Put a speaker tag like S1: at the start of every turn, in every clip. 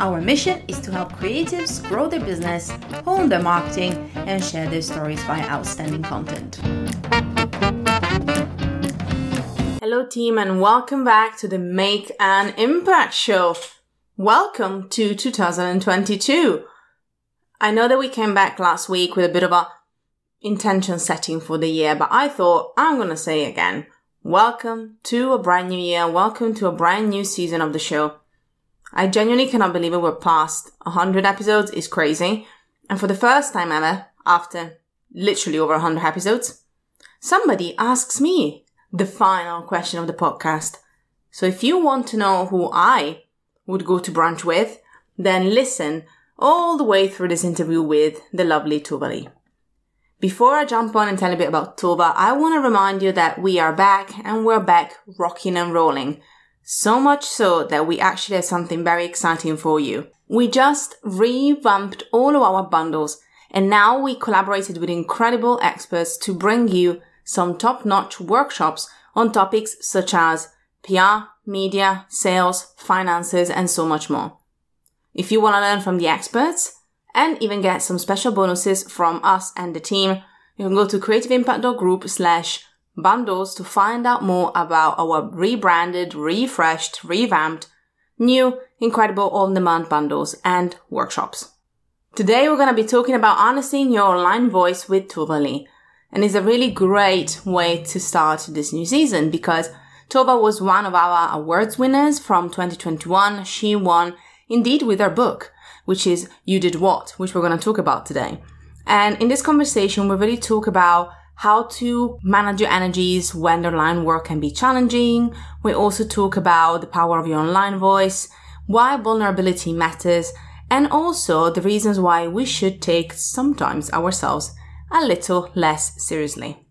S1: Our mission is to help creatives grow their business, hone their marketing, and share their stories via outstanding content. Hello, team, and welcome back to the Make an Impact Show. Welcome to 2022. I know that we came back last week with a bit of a intention setting for the year, but I thought I'm going to say again, welcome to a brand new year. Welcome to a brand new season of the show. I genuinely cannot believe it. We're past 100 episodes. It's crazy. And for the first time ever, after literally over 100 episodes, somebody asks me the final question of the podcast. So if you want to know who I would go to brunch with, then listen all the way through this interview with the lovely Tova Before I jump on and tell a bit about Tova, I want to remind you that we are back and we're back rocking and rolling. So much so that we actually have something very exciting for you. We just revamped all of our bundles and now we collaborated with incredible experts to bring you some top notch workshops on topics such as PR, media, sales, finances, and so much more. If you want to learn from the experts and even get some special bonuses from us and the team, you can go to creativeimpact.group slash bundles to find out more about our rebranded, refreshed, revamped, new, incredible on-demand bundles and workshops. Today we're going to be talking about harnessing your online voice with Tova Leigh, And it's a really great way to start this new season because Tova was one of our awards winners from 2021. She won indeed with her book, which is You Did What, which we're going to talk about today. And in this conversation, we really talk about how to manage your energies when the online work can be challenging. We also talk about the power of your online voice, why vulnerability matters, and also the reasons why we should take sometimes ourselves a little less seriously.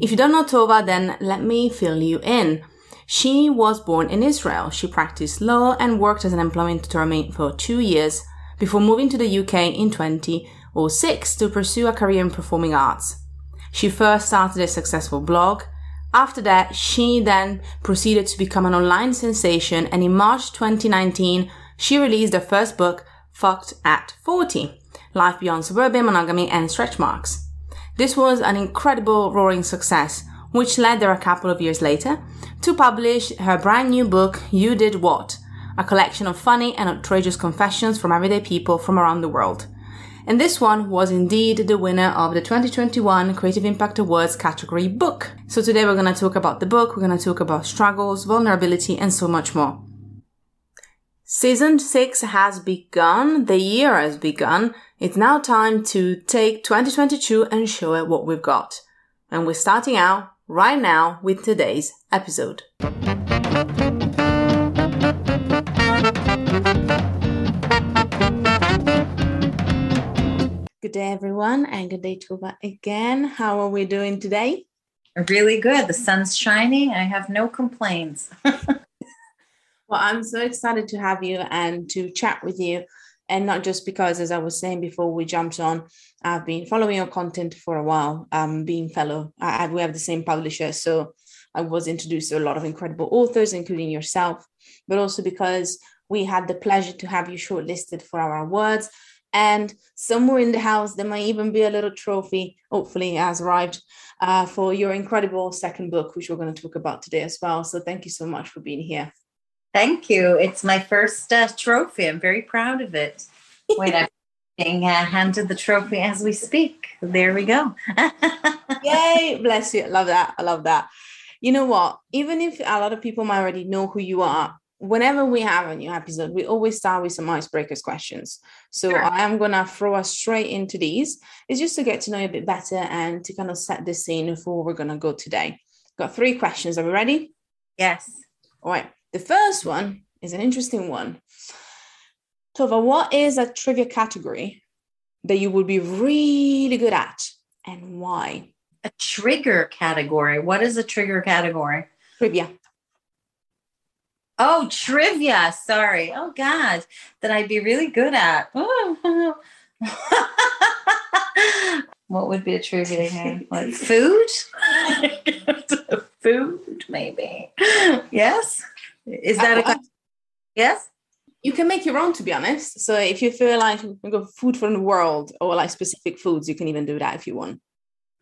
S1: If you don't know Tova, then let me fill you in. She was born in Israel. She practiced law and worked as an employment attorney for two years before moving to the UK in 2006 to pursue a career in performing arts. She first started a successful blog. After that, she then proceeded to become an online sensation and in March 2019, she released her first book, Fucked at 40, Life Beyond Suburban Monogamy and Stretch Marks. This was an incredible roaring success, which led her a couple of years later to publish her brand new book, You Did What? A collection of funny and outrageous confessions from everyday people from around the world. And this one was indeed the winner of the 2021 Creative Impact Awards category book. So today we're going to talk about the book, we're going to talk about struggles, vulnerability, and so much more. Season 6 has begun, the year has begun. It's now time to take 2022 and show it what we've got. And we're starting out right now with today's episode. Good day, everyone, and good day, Tova, again. How are we doing today?
S2: Really good. The sun's shining. I have no complaints.
S1: well, I'm so excited to have you and to chat with you. And not just because, as I was saying before we jumped on, I've been following your content for a while, um, being fellow. I, we have the same publisher, so I was introduced to a lot of incredible authors, including yourself, but also because we had the pleasure to have you shortlisted for our awards. And somewhere in the house, there might even be a little trophy, hopefully, has arrived uh, for your incredible second book, which we're going to talk about today as well. So, thank you so much for being here.
S2: Thank you. It's my first uh, trophy. I'm very proud of it. Wait, I'm being uh, handed the trophy as we speak. There we go.
S1: Yay! Bless you. I love that. I love that. You know what? Even if a lot of people might already know who you are, whenever we have a new episode, we always start with some icebreakers questions. So sure. I am gonna throw us straight into these. It's just to get to know you a bit better and to kind of set the scene for where we're gonna go today. Got three questions. Are we ready?
S2: Yes.
S1: All right. The first one is an interesting one. Tova, what is a trivia category that you would be really good at and why?
S2: A trigger category. What is a trigger category?
S1: Trivia.
S2: Oh, trivia. Sorry. Oh, God. That I'd be really good at. what would be a trivia? Like food? food, maybe. Yes. Is that a uh, yes?
S1: You can make your own, to be honest. So if you feel like you go food from the world or like specific foods, you can even do that if you want.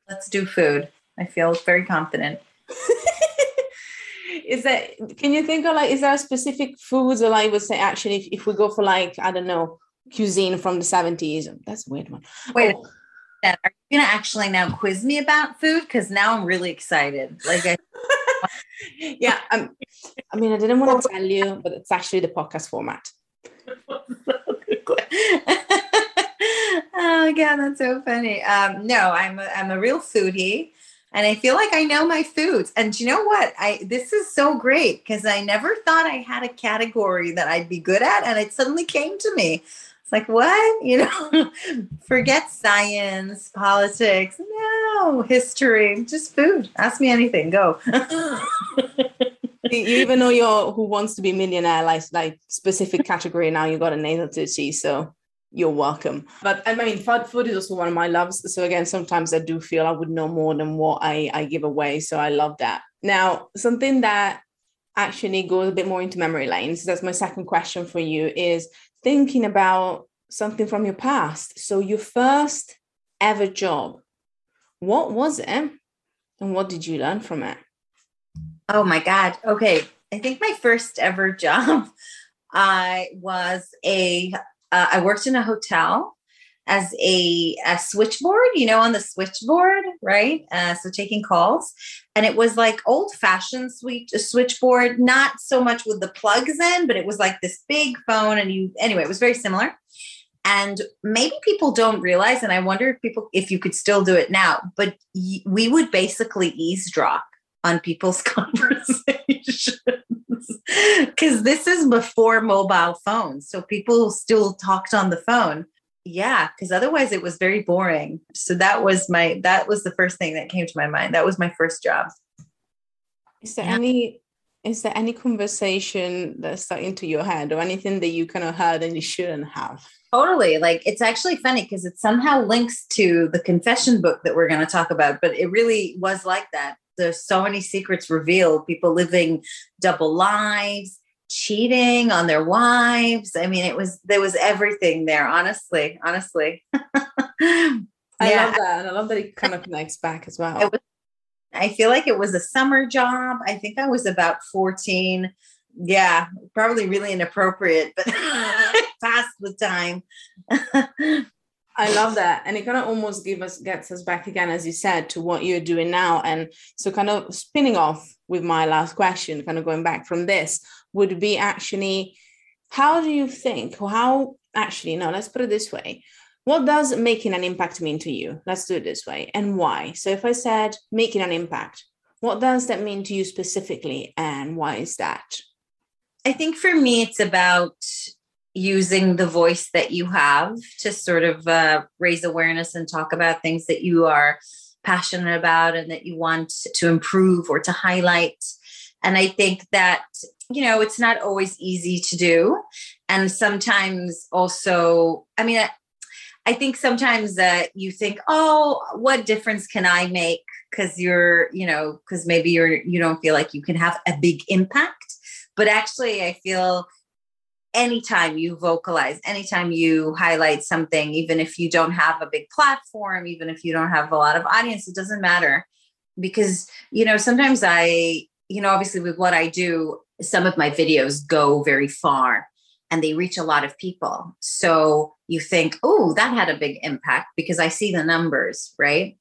S2: Let's do food. I feel very confident.
S1: Is that can you think of like is there a specific foods or like would say actually if, if we go for like I don't know cuisine from the 70s that's a weird one.
S2: Wait, oh. are you gonna actually now quiz me about food? Because now I'm really excited. Like I
S1: yeah, um, I mean, I didn't want to tell you, but it's actually the podcast format.
S2: oh yeah, that's so funny. Um, no, I'm a, I'm a real foodie, and I feel like I know my foods. And you know what? I this is so great because I never thought I had a category that I'd be good at, and it suddenly came to me. It's like, what? You know, forget science, politics, no, history, just food. Ask me anything. Go.
S1: you even know you're who wants to be millionaire, like like specific category now you got a nasal to see. So you're welcome. But I mean, food, is also one of my loves. So again, sometimes I do feel I would know more than what I, I give away. So I love that. Now, something that actually goes a bit more into memory lanes. So that's my second question for you is thinking about something from your past. So, your first ever job, what was it? And what did you learn from it?
S2: Oh my God. Okay. I think my first ever job, I was a. Uh, I worked in a hotel as a, a, switchboard, you know, on the switchboard, right? Uh, so taking calls. And it was like old fashioned switch, switchboard, not so much with the plugs in, but it was like this big phone. And you, anyway, it was very similar. And maybe people don't realize, and I wonder if people, if you could still do it now, but y- we would basically eavesdrop on people's conversations. Because this is before mobile phones. So people still talked on the phone. Yeah because otherwise it was very boring. So that was my that was the first thing that came to my mind. That was my first job.
S1: Is there yeah. any is there any conversation that's stuck into your head or anything that you kind of heard and you shouldn't have?
S2: Totally. Like it's actually funny because it somehow links to the confession book that we're going to talk about but it really was like that there's so many secrets revealed people living double lives cheating on their wives. I mean, it was there was everything there. Honestly, honestly.
S1: I yeah. love that, and I love that it kind of connects back as well.
S2: Was, I feel like it was a summer job. I think I was about fourteen. Yeah, probably really inappropriate, but past the time.
S1: I love that. And it kind of almost give us gets us back again, as you said, to what you're doing now. And so kind of spinning off with my last question, kind of going back from this, would be actually how do you think, or how actually, no, let's put it this way. What does making an impact mean to you? Let's do it this way. And why? So if I said making an impact, what does that mean to you specifically? And why is that?
S2: I think for me, it's about using the voice that you have to sort of uh, raise awareness and talk about things that you are passionate about and that you want to improve or to highlight. And I think that, you know, it's not always easy to do. And sometimes also, I mean, I, I think sometimes uh, you think, oh, what difference can I make? Because you're, you know, because maybe you're, you don't feel like you can have a big impact. But actually, I feel anytime you vocalize, anytime you highlight something, even if you don't have a big platform, even if you don't have a lot of audience, it doesn't matter. Because, you know, sometimes I, you know, obviously with what I do, some of my videos go very far and they reach a lot of people. So you think, oh, that had a big impact because I see the numbers, right?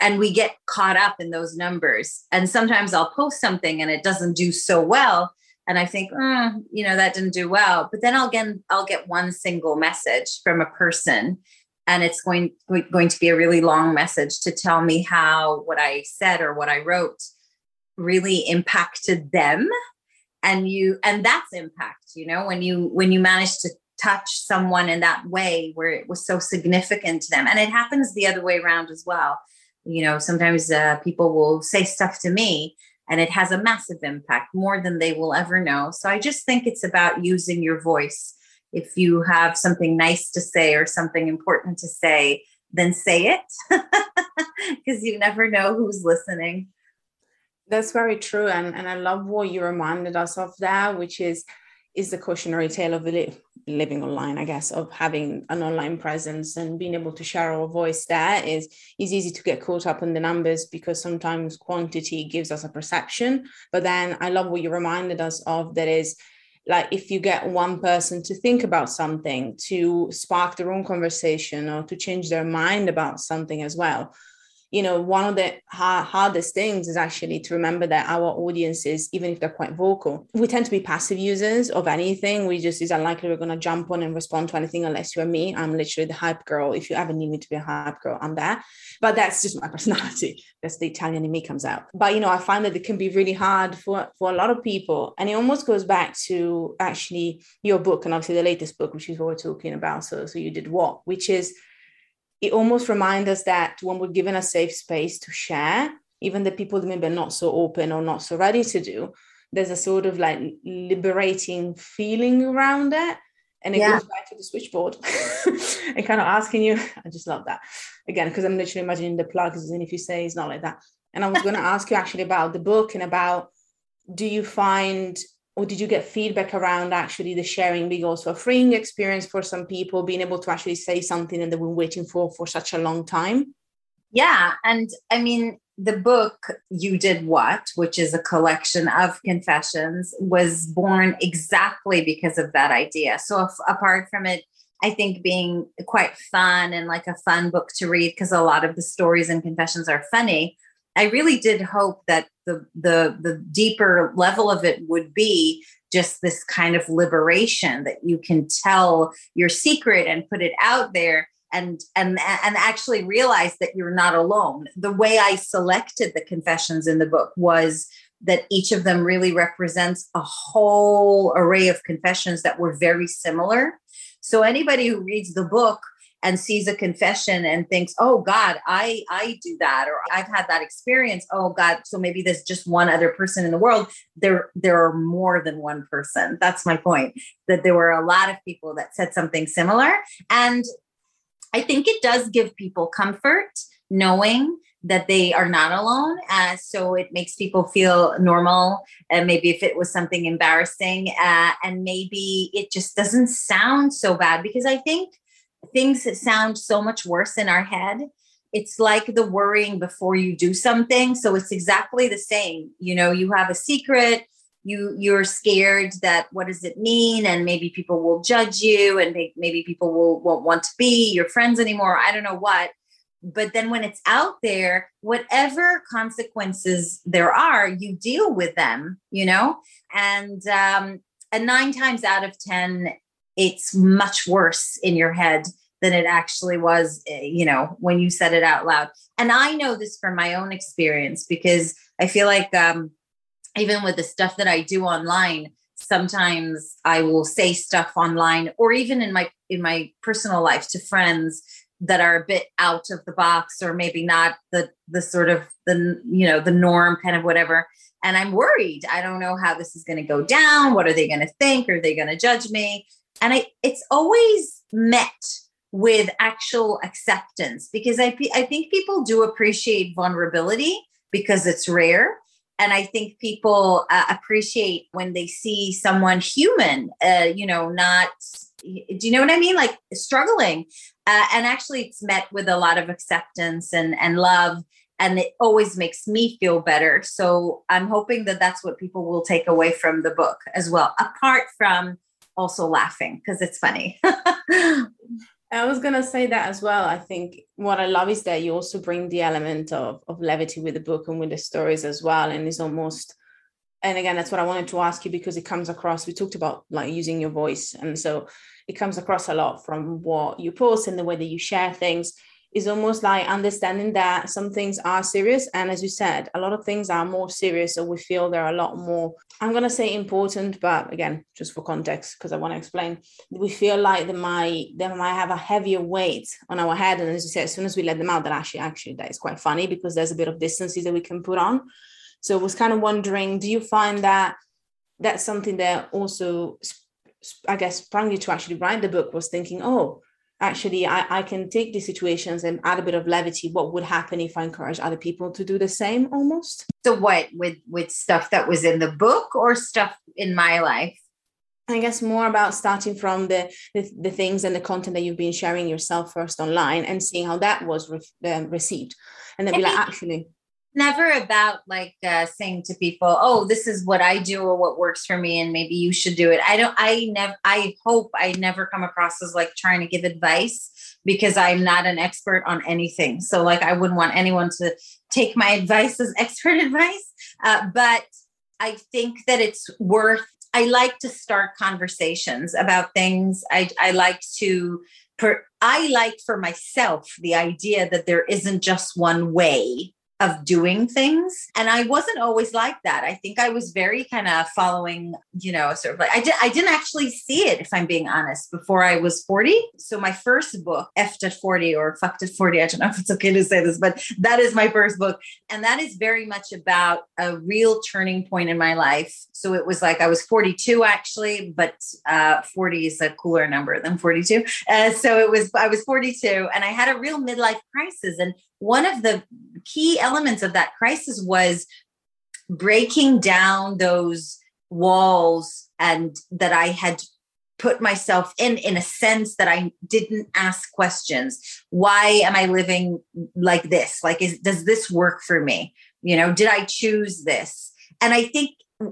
S2: And we get caught up in those numbers. And sometimes I'll post something and it doesn't do so well. And I think, mm, you know, that didn't do well. But then I'll get I'll get one single message from a person, and it's going going to be a really long message to tell me how what I said or what I wrote really impacted them. And you and that's impact you know when you when you manage to touch someone in that way where it was so significant to them. And it happens the other way around as well. You know sometimes uh, people will say stuff to me and it has a massive impact more than they will ever know. So i just think it's about using your voice. If you have something nice to say or something important to say then say it because you never know who's listening.
S1: That's very true. And, and I love what you reminded us of there, which is is the cautionary tale of li- living online, I guess, of having an online presence and being able to share our voice there is is easy to get caught up in the numbers because sometimes quantity gives us a perception. But then I love what you reminded us of that is like if you get one person to think about something to spark their own conversation or to change their mind about something as well you know one of the hardest things is actually to remember that our audiences even if they're quite vocal we tend to be passive users of anything. We just is unlikely we're going to jump on and respond to anything unless you're me. I'm literally the hype girl. If you ever need me to be a hype girl i'm there. But that's just my personality. That's the italian in me comes out. But you know i find that it can be really hard for for a lot of people. And it almost goes back to actually your book and obviously the latest book which is what we're talking about. So so you did what? Which is it almost reminds us that when we're given a safe space to share, even the people that maybe are not so open or not so ready to do, there's a sort of like liberating feeling around it. And it yeah. goes back to the switchboard and kind of asking you, I just love that. Again, because I'm literally imagining the plugs, and if you say it's not like that. And I was going to ask you actually about the book and about do you find or did you get feedback around actually the sharing being also a freeing experience for some people being able to actually say something that they've been waiting for for such a long time?
S2: Yeah and i mean the book you did what which is a collection of confessions was born exactly because of that idea. So if, apart from it i think being quite fun and like a fun book to read because a lot of the stories and confessions are funny I really did hope that the the the deeper level of it would be just this kind of liberation that you can tell your secret and put it out there and and and actually realize that you're not alone. The way I selected the confessions in the book was that each of them really represents a whole array of confessions that were very similar. So anybody who reads the book and sees a confession and thinks oh god i i do that or i've had that experience oh god so maybe there's just one other person in the world there there are more than one person that's my point that there were a lot of people that said something similar and i think it does give people comfort knowing that they are not alone. Uh, so it makes people feel normal. And maybe if it was something embarrassing, uh, and maybe it just doesn't sound so bad because I think things that sound so much worse in our head it's like the worrying before you do something. So it's exactly the same you know you have a secret you you're scared that what does it mean? And maybe people will judge you and maybe people will won't want to be your friends anymore i don't know what. But then when it's out there whatever consequences there are you deal with them you know? And um and nine times out of ten it's much worse in your head than it actually was, eh, you know, when you said it out loud. And I know this from my own experience because I feel like um, even with the stuff that I do online, sometimes I will say stuff online or even in my in my personal life to friends that are a bit out of the box or maybe not the the sort of the you know the norm kind of whatever. And i'm worried. I don't know how this is going to go down. What are they going to think? Are they going to judge me and I, it's always met with actual acceptance because I, I think people do appreciate vulnerability because it's rare. And i think people uh, appreciate when they see someone human uh, you know not do you know what i mean? Like struggling. Uh, and actually it's met with a lot of acceptance and and love and it always makes me feel better. So i'm hoping that that's what people will take away from the book as well apart from also laughing because it's funny
S1: I was gonna say that as well. I think what I love is that you also bring the element of of levity with the book and with the stories as well. And it's almost and again, that's what I wanted to ask you because it comes across. We talked about like using your voice, and so it comes across a lot from what you post and the way that you share things is almost like understanding that some things are serious and as you said a lot of things are more serious so we feel they're a lot more i'm going to say important but again just for context because i want to explain. We feel like they might they might have a heavier weight on our head and as you said as soon as we let them out that actually actually that is quite funny because there's a bit of distances that we can put on. So I was kind of wondering do you find that that's something that also i guess sprung you to actually write the book was thinking oh actually I, I can take these situations and add a bit of levity what would happen if i encourage other people to do the same almost?
S2: So what with with stuff that was in the book or stuff in my life?
S1: I guess more about starting from the, the, the things and the content that you've been sharing yourself first online and seeing how that was re- um, received, and then be like, actually,
S2: never about like uh, saying to people, "Oh, this is what I do or what works for me, and maybe you should do it." I don't. I never. I hope I never come across as like trying to give advice because I'm not an expert on anything. So like, I wouldn't want anyone to take my advice as expert advice. Uh, but I think that it's worth. I like to start conversations about things. I I like to. Per, I like for myself the idea that there isn't just one way of doing things. And I wasn't always like that. I think I was very kind of following, you know, sort of like I did I didn't actually see it, if I'm being honest, before I was 40. So my first book, Effed at 40 or Fucked at 40, I don't know if it's okay to say this, but that is my first book. And that is very much about a real turning point in my life. So it was like I was 42 actually, but uh, 40 is a cooler number than 42. Uh, so it was I was 42 and I had a real midlife crisis. And one of the key elements of that crisis was breaking down those walls and that I had put myself in in a sense that I didn't ask questions. Why am I living like this? Like is does this work for me? You know, did I choose this? And I think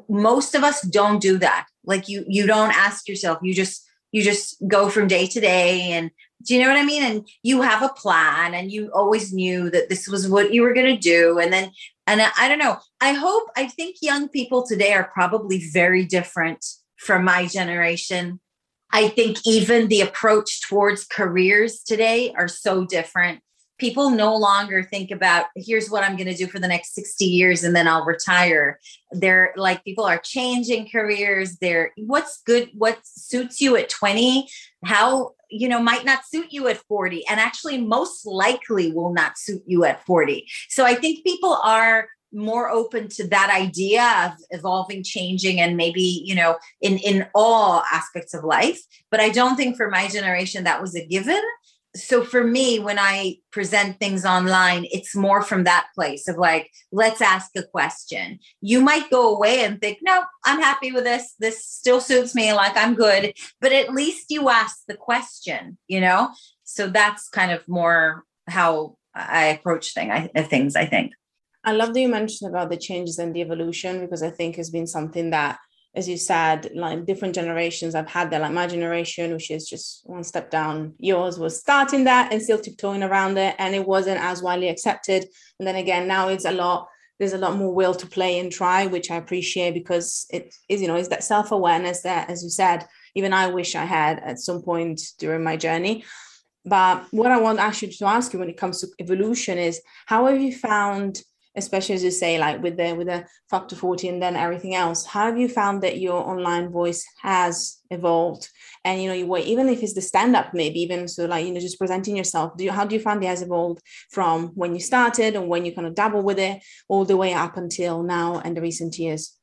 S2: most of us don't do that. Like you you don't ask yourself. You just you just go from day to day and do you know what I mean? And you have a plan and you always knew that this was what you were going to do. And then, and I, I don't know, I hope, I think young people today are probably very different from my generation. I think even the approach towards careers today are so different people no longer think about here's what i'm going to do for the next 60 years and then i'll retire. They're like people are changing careers. They're what's good what suits you at 20 how you know might not suit you at 40 and actually most likely will not suit you at 40 so i think people are more open to that idea of evolving changing and maybe you know in in all aspects of life. But i don't think for my generation that was a given so for me when i present things online it's more from that place of like let's ask a question. You might go away and think no i'm happy with this. This still suits me. Like i'm good. But at least you ask the question you know? So that's kind of more how i approach thing I, uh, things i think.
S1: I love that you mentioned about the changes and the evolution because i think has been something that as you said, like different generations I've had that, like my generation, which is just one step down. Yours was starting that and still tiptoeing around it, and it wasn't as widely accepted. And then again, now it's a lot. There's a lot more will to play and try, which I appreciate because it is, you know, is that self awareness that, as you said, even I wish I had at some point during my journey. But what I want actually to ask you when it comes to evolution is how have you found especially as you say like with the with the Fucked at 40 and then everything else how have you found that your online voice has evolved? And you know you even if it's the stand up maybe even so like you know just presenting yourself do you how do you find it has evolved from when you started and when you kind of dabble with it all the way up until now and the recent years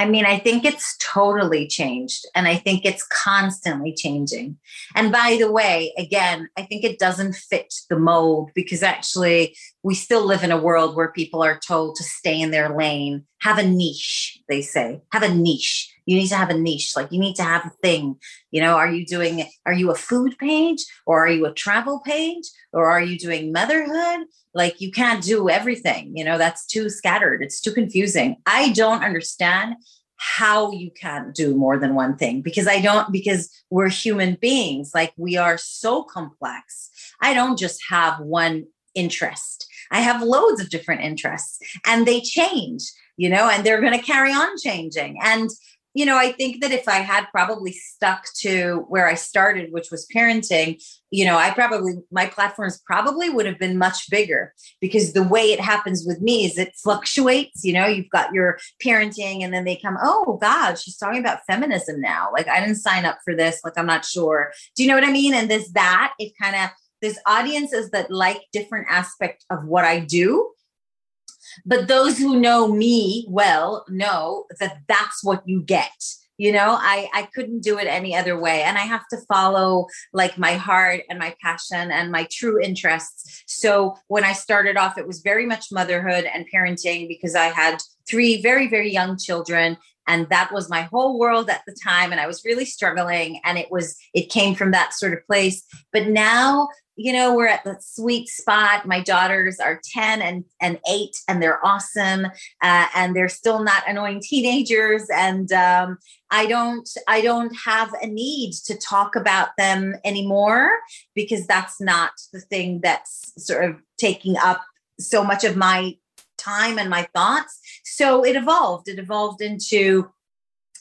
S2: I mean, I think it's totally changed and I think it's constantly changing. And by the way, again, I think it doesn't fit the mold because actually we still live in a world where people are told to stay in their lane, have a niche, they say, have a niche. You need to have a niche, like you need to have a thing. You know, are you doing, are you a food page or are you a travel page or are you doing motherhood? Like you can't do everything, you know, that's too scattered. It's too confusing. I don't understand how you can't do more than one thing because I don't, because we're human beings. Like we are so complex. I don't just have one interest. I have loads of different interests and they change, you know, and they're going to carry on changing. And you know, I think that if I had probably stuck to where I started, which was parenting, you know, I probably, my platforms probably would have been much bigger because the way it happens with me is it fluctuates. You know, you've got your parenting and then they come, oh God, she's talking about feminism now. Like, I didn't sign up for this. Like, I'm not sure. Do you know what I mean? And this, that, it kind of, there's audiences that like different aspect of what I do but those who know me well know that that's what you get. You know i i couldn't do it any other way. And i have to follow like my heart and my passion and my true interests. So when i started off it was very much motherhood and parenting because i had three very very young children. And that was my whole world at the time. And i was really struggling. And it was it came from that sort of place. But now you know, we're at the sweet spot. My daughters are 10 and, and 8, and they're awesome. Uh, and they're still not annoying teenagers. And um, I don't I don't have a need to talk about them anymore because that's not the thing that's sort of taking up so much of my time and my thoughts. So it evolved. It evolved into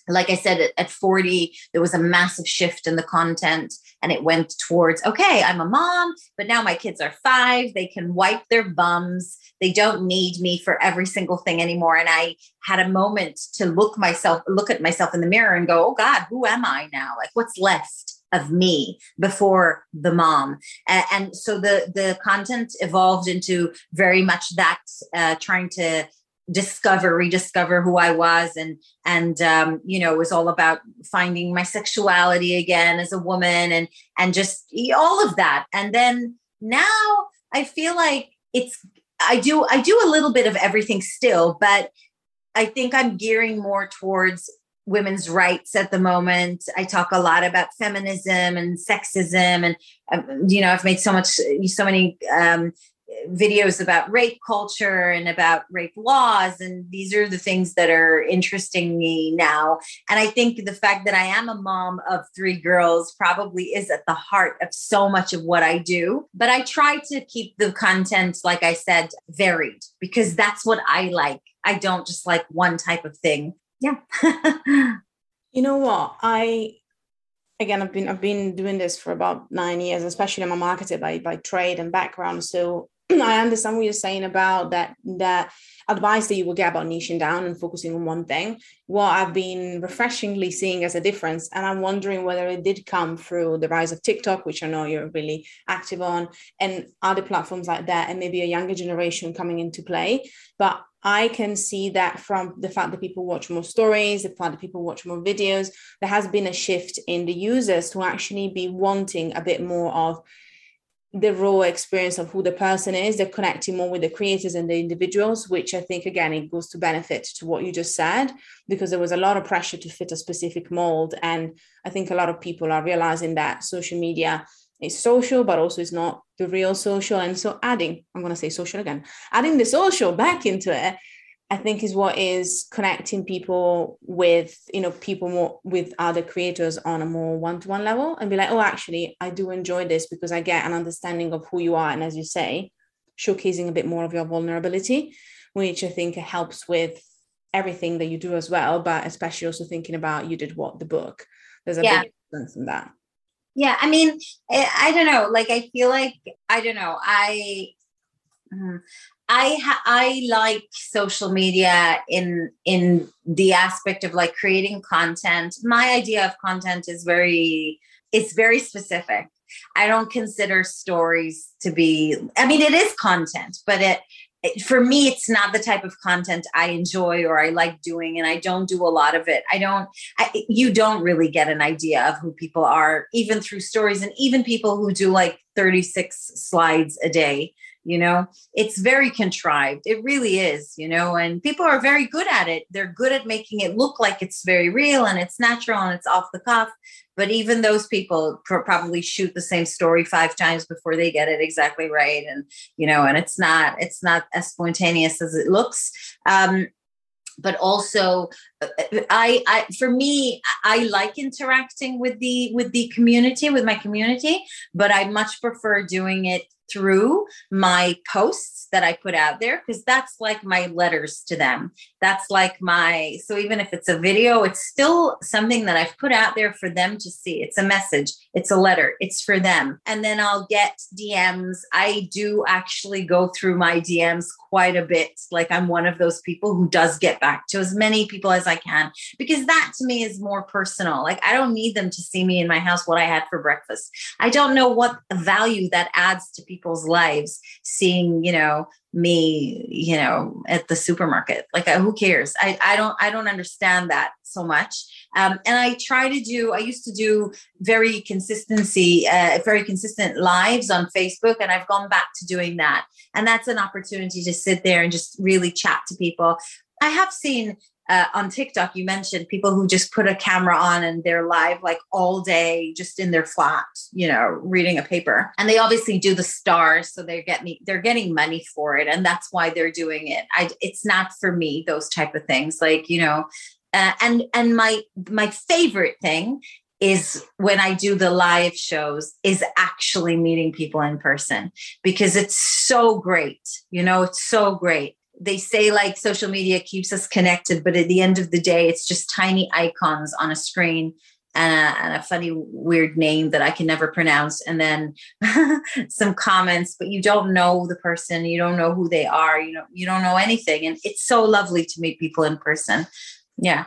S2: like I said, at 40, there was a massive shift in the content and it went towards, okay, I'm a mom, but now my kids are five. They can wipe their bums. They don't need me for every single thing anymore. And I had a moment to look myself, look at myself in the mirror and go, oh God, who am I now? Like what's left? of me before the mom and, so the the content evolved into very much that uh, trying to discover rediscover who i was. And and um, you know it was all about finding my sexuality again as a woman and and just all of that. And then now i feel like it's i do i do a little bit of everything still but i think i'm gearing more towards women's rights at the moment. I talk a lot about feminism and sexism and um, you know i've made so much so many um, videos about rape culture and about rape laws and these are the things that are interesting me now. And i think the fact that i am a mom of three girls probably is at the heart of so much of what i do. But i try to keep the content like i said varied because that's what i like. I don't just like one type of thing. Yeah.
S1: You know what? I again i've been i've been doing this for about nine years especially i'm a marketer by by trade and background. So I understand what you're saying about that that advice that you will get about niching down and focusing on one thing. What I've been refreshingly seeing as a difference, and I'm wondering whether it did come through the rise of TikTok, which I know you're really active on, and other platforms like that, and maybe a younger generation coming into play. But I can see that from the fact that people watch more stories, the fact that people watch more videos, there has been a shift in the users to actually be wanting a bit more of the raw experience of who the person is they're connecting more with the creators and the individuals which i think again it goes to benefit to what you just said because there was a lot of pressure to fit a specific mold. And i think a lot of people are realizing that social media is social but also it's not the real social. And so adding i'm going to say social again adding the social back into it I think is what is connecting people with, you know, people more with other creators on a more one-to-one level and be like, oh, actually, I do enjoy this because I get an understanding of who you are. And as you say, showcasing a bit more of your vulnerability, which I think helps with everything that you do as well, but especially also thinking about you did what the book. There's a yeah. big difference in that.
S2: Yeah, I mean, I, I don't know. Like, I feel like I don't know. I mm, I ha- I like social media in in the aspect of like creating content. My idea of content is very it's very specific. I don't consider stories to be I mean it is content, but it for me it's not the type of content i enjoy or i like doing and i don't do a lot of it i don't I, you don't really get an idea of who people are even through stories and even people who do like 36 slides a day you know? It's very contrived. It really is you know and people are very good at it. They're good at making it look like it's very real and it's natural and it's off the cuff. But even those people pr- probably shoot the same story five times before they get it exactly right and you know and it's not it's not as spontaneous as it looks. Um but also uh, I, I for me i like interacting with the with the community with my community but i much prefer doing it through my posts that I put out there because that's like my letters to them. That's like my, so even if it's a video, it's still something that I've put out there for them to see. It's a message, it's a letter, it's for them. And then I'll get DMs. I do actually go through my DMs quite a bit. Like I'm one of those people who does get back to as many people as I can because that to me is more personal. Like I don't need them to see me in my house what I had for breakfast. I don't know what value that adds to people's lives seeing, you know, me, you know, at the supermarket. Like who cares? I I don't I don't understand that so much. Um, and I try to do, I used to do very consistency, uh, very consistent lives on Facebook, and I've gone back to doing that. And that's an opportunity to sit there and just really chat to people. I have seen uh, on TikTok, you mentioned people who just put a camera on and they're live like all day, just in their flat, you know, reading a paper. And they obviously do the stars, so they're getting they're getting money for it, and that's why they're doing it. I, it's not for me those type of things. Like you know, uh, and and my my favorite thing is when I do the live shows is actually meeting people in person because it's so great. You know, it's so great. They say like social media keeps us connected, but at the end of the day, it's just tiny icons on a screen and a, and a funny, weird name that I can never pronounce, and then some comments, but you don't know the person, you don't know who they are, you know, you don't know anything. And it's so lovely to meet people in person. Yeah.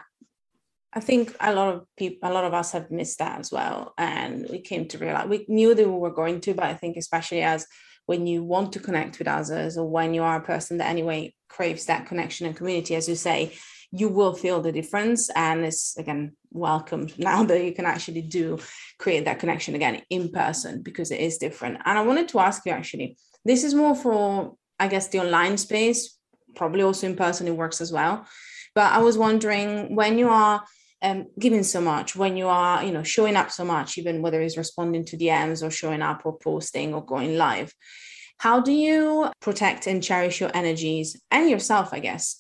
S1: I think a lot of people, a lot of us have missed that as well. And we came to realize we knew that we were going to, but I think especially as when you want to connect with others or when you are a person that anyway craves that connection and community, as you say, you will feel the difference. And it's again welcome now that you can actually do create that connection again in person because it is different. And I wanted to ask you actually, this is more for, I guess, the online space, probably also in person, it works as well but I was wondering when you are um, giving so much, when you are, you know, showing up so much, even whether it's responding to DMs or showing up or posting or going live, how do you protect and cherish your energies and yourself, I guess,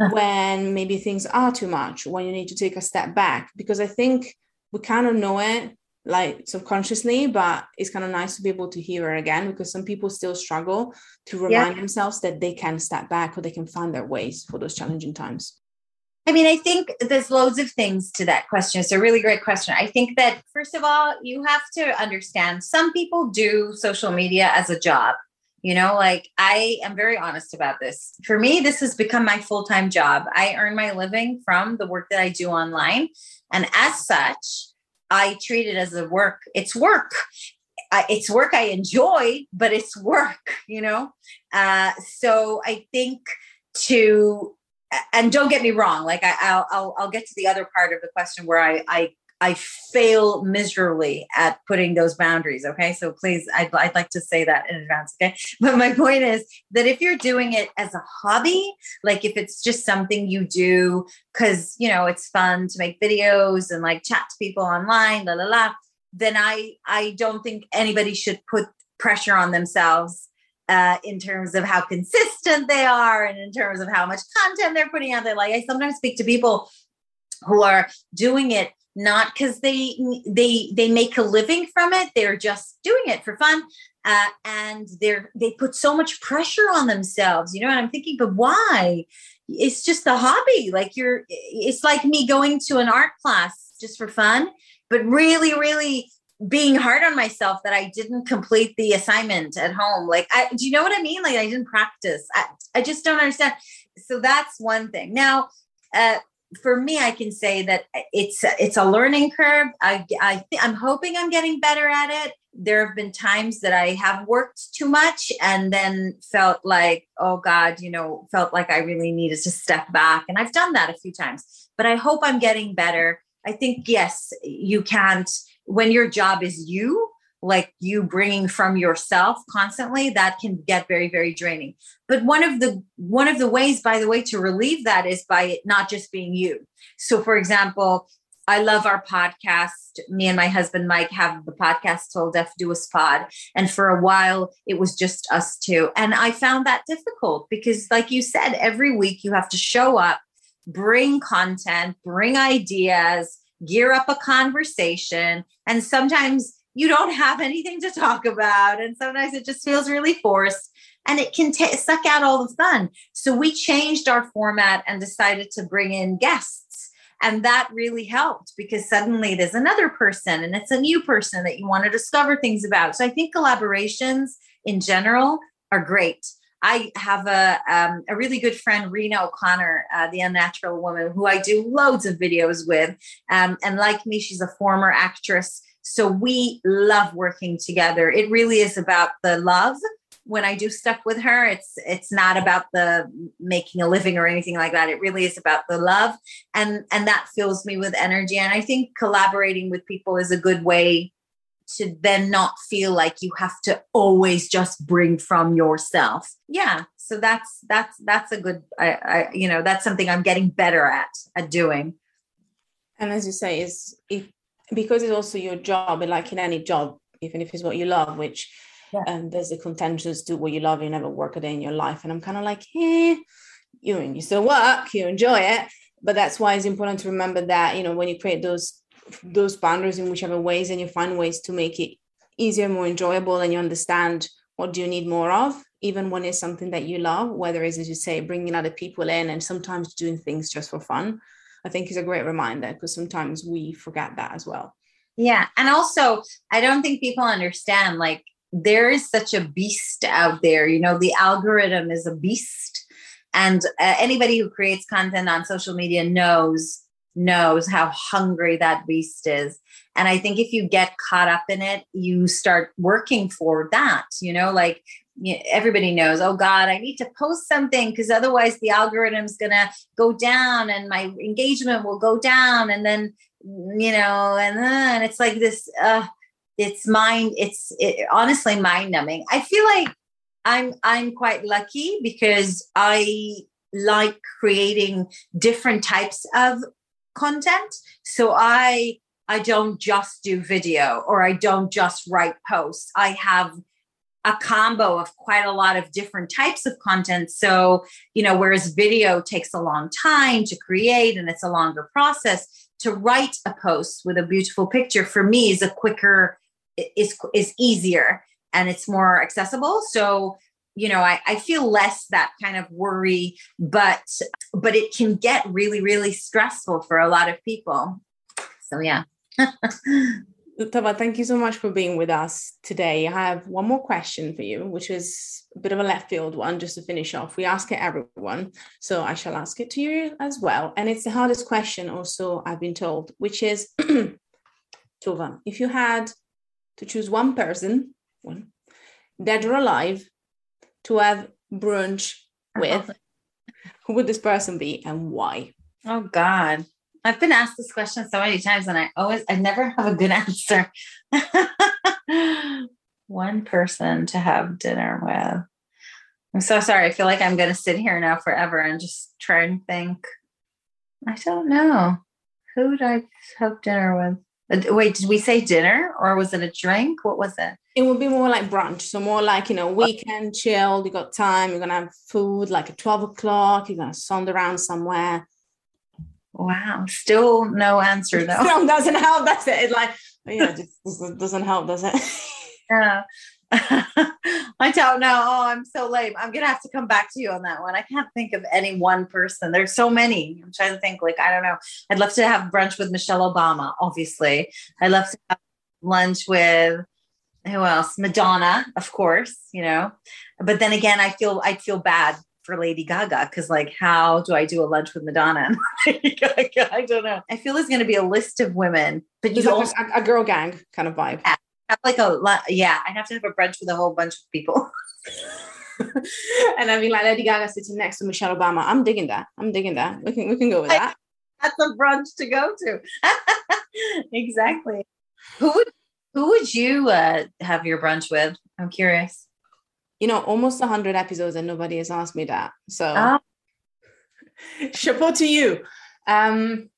S1: uh-huh. when maybe things are too much, when you need to take a step back? Because I think we kind of know it like subconsciously, but it's kind of nice to be able to hear it again because some people still struggle to remind yeah. themselves that they can step back or they can find their ways for those challenging times.
S2: I mean, I think there's loads of things to that question. It's a really great question. I think that, first of all, you have to understand some people do social media as a job. You know, like I am very honest about this. For me, this has become my full time job. I earn my living from the work that I do online. And as such, I treat it as a work. It's work. it's work I enjoy, but it's work, you know? Uh, so I think to and don't get me wrong like I, will I'll I'll get to the other part of the question where I I I fail miserably at putting those boundaries. Okay. So please, I'd, I'd like to say that in advance. Okay. But my point is that if you're doing it as a hobby, like if it's just something you do because, you know, it's fun to make videos and like chat to people online, la, la, la, then I, I don't think anybody should put pressure on themselves uh, in terms of how consistent they are and in terms of how much content they're putting out there. Like I sometimes speak to people who are doing it not because they they they make a living from it. They're just doing it for fun uh, and they're they put so much pressure on themselves you know and i'm thinking? But why? It's just a hobby. Like you're it's like me going to an art class just for fun but really really being hard on myself that I didn't complete the assignment at home. Like, I, do you know what I mean? Like, I didn't practice. I, I just don't understand. So that's one thing. Now, uh, for me, I can say that it's it's a learning curve. I I I'm hoping I'm getting better at it. There have been times that I have worked too much and then felt like, oh God, you know, felt like I really needed to step back. And I've done that a few times, but I hope I'm getting better. I think yes, you can't when your job is you like you bringing from yourself constantly that can get very very draining but one of the one of the ways by the way to relieve that is by it not just being you so for example I love our podcast. Me and my husband Mike have the podcast Till Death Do Us Pod. And for a while, it was just us two. And I found that difficult because, like you said, every week you have to show up, bring content, bring ideas, gear up a conversation. And sometimes you don't have anything to talk about. And sometimes it just feels really forced and it can t- suck out all the fun. So we changed our format and decided to bring in guests. And that really helped because suddenly there's another person and it's a new person that you want to discover things about. So I think collaborations in general are great. I have a um, a really good friend, Rena O'Connor, uh, the Unnatural Woman, who I do loads of videos with. Um, and like me, she's a former actress so we love working together. It really is about the love. When I do stuff with her, it's it's not about the making a living or anything like that. It really is about the love and and that fills me with energy and I think collaborating with people is a good way to then not feel like you have to always just bring from yourself. Yeah, so that's that's that's a good I, I you know, that's something I'm getting better at at doing.
S1: And as you say, is if because it's also your job and like in any job even if it's what you love which yeah. um, there's a contentious to what you love you never work a day in your life and i'm kind of like eh, you you still work you enjoy it but that's why it's important to remember that you know when you create those those boundaries in whichever ways and you find ways to make it easier more enjoyable and you understand what do you need more of even when it's something that you love whether it's as you say bringing other people in and sometimes doing things just for fun I think is a great reminder because sometimes we forget that as well.
S2: Yeah. And also, I don't think people understand like there is such a beast out there. You know, the algorithm is a beast. And uh, anybody who creates content on social media knows knows how hungry that beast is. And I think if you get caught up in it, you start working for that, you know, like everybody knows, oh God, I need to post something because otherwise the algorithm's going to go down and my engagement will go down. And then, you know, and then it's like this, uh, it's mind, it's it, honestly mind numbing. I feel like I'm, I'm quite lucky because I like creating different types of content. So I, I don't just do video or I don't just write posts. I have a combo of quite a lot of different types of content. So, you know, whereas video takes a long time to create and it's a longer process, to write a post with a beautiful picture for me is a quicker, is is easier and it's more accessible. So, you know, I, I feel less that kind of worry, but but it can get really, really stressful for a lot of people. So yeah.
S1: Tova, thank you so much for being with us today. I have one more question for you, which is a bit of a left field one, just to finish off. We ask it everyone, so I shall ask it to you as well. And it's the hardest question, also, I've been told, which is Tova, if you had to choose one person, one, dead or alive, to have brunch with, who oh. would this person be and why?
S2: Oh, God. I've been asked this question so many times and I always I never have a good answer. One person to have dinner with. I'm so sorry. I feel like I'm gonna sit here now forever and just try and think. I don't know. Who would I have dinner with? Wait, did we say dinner or was it a drink? What was it?
S1: It would be more like brunch. So more like, you know, weekend chill, you got time, you're gonna have food like at 12 o'clock, you're gonna sonder around somewhere
S2: Wow. Still no answer though.
S1: Still doesn't help. That's it. It's like, yeah, it just doesn't help, does it?
S2: yeah. I don't know. Oh, I'm so lame. I'm gonna have to come back to you on that one. I can't think of any one person. There's so many. I'm trying to think. Like I don't know. I'd love to have brunch with Michelle Obama. Obviously, I'd love to have lunch with who else? Madonna, of course. You know, but then again, I feel I'd feel bad for Lady Gaga because, like, how do I do a lunch with Madonna and Lady Gaga? I don't know. I feel there's going to be a list of women, but you
S1: Like
S2: also
S1: a, a girl gang kind of vibe.
S2: Have like a lot. Yeah, I'd have to have a brunch with a whole bunch of people.
S1: and I mean, like Lady Gaga sitting next to Michelle Obama. I'm digging that. I'm digging that. We can we can go with that.
S2: That's a brunch to go to. exactly. Who would who would you uh, have your brunch with? I'm curious.
S1: You know, almost hundred episodes and nobody has asked me that. So
S2: Oh,
S1: chapeau to you. Um,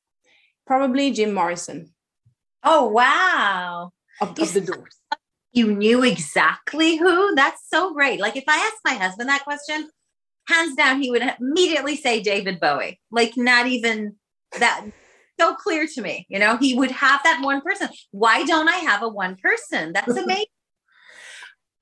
S1: probably Jim Morrison
S2: oh wow.
S1: Of, of the Doors.
S2: You knew exactly who? That's so great. Like if I asked my husband that question, hands down, he would immediately say David Bowie. Like not even that so clear to me. You know, he would have that one person. Why don't I have a one person? That's amazing.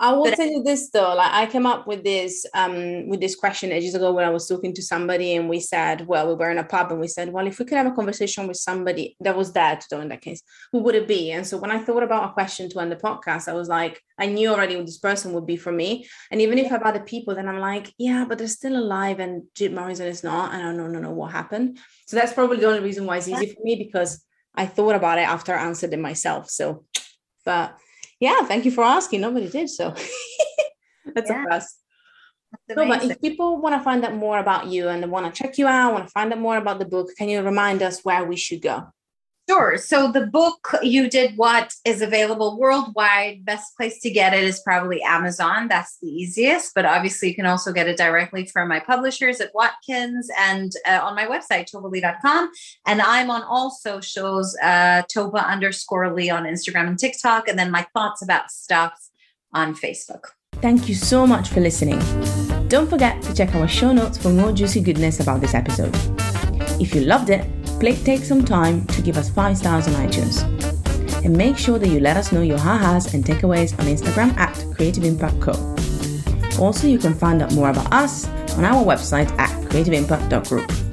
S1: I will
S2: But-
S1: tell you this though, like I came up with this um with this question ages ago when I was talking to somebody and we said, well, we were in a pub and we said, well, if we could have a conversation with somebody that was dead, though in that case, who would it be? And so when I thought about a question to end the podcast, I was like, I knew already who this person would be for me. And even if I have other people, then I'm like, yeah, but they're still alive and Jim Morrison is not, and I don't know, know what happened. So that's probably the only reason why it's easy for me because I thought about it after I answered it myself. So, but yeah, thank you for asking. Nobody did so. That's
S2: Yeah.
S1: a plus. No, but if people want to find out more about you and they want to check you out, want to find out more about the book, can you remind us where we should go?
S2: Sure. So the book you did what is available worldwide. Best place to get it is probably Amazon. That's the easiest. But obviously, you can also get it directly from my publishers at Watkins and uh, on my website, tovaleigh.com. And I'm on all socials, uh, Tova underscore Leigh on Instagram and TikTok. And then my thoughts about stuff on Facebook.
S1: Thank you so much for listening. Don't forget to check our show notes for more juicy goodness about this episode. If you loved it, please take some time to give us five stars on iTunes. And make sure that you let us know your ha-has and takeaways on Instagram at Creative Impact Co. Also, you can find out more about us on our website at creativeimpact.group.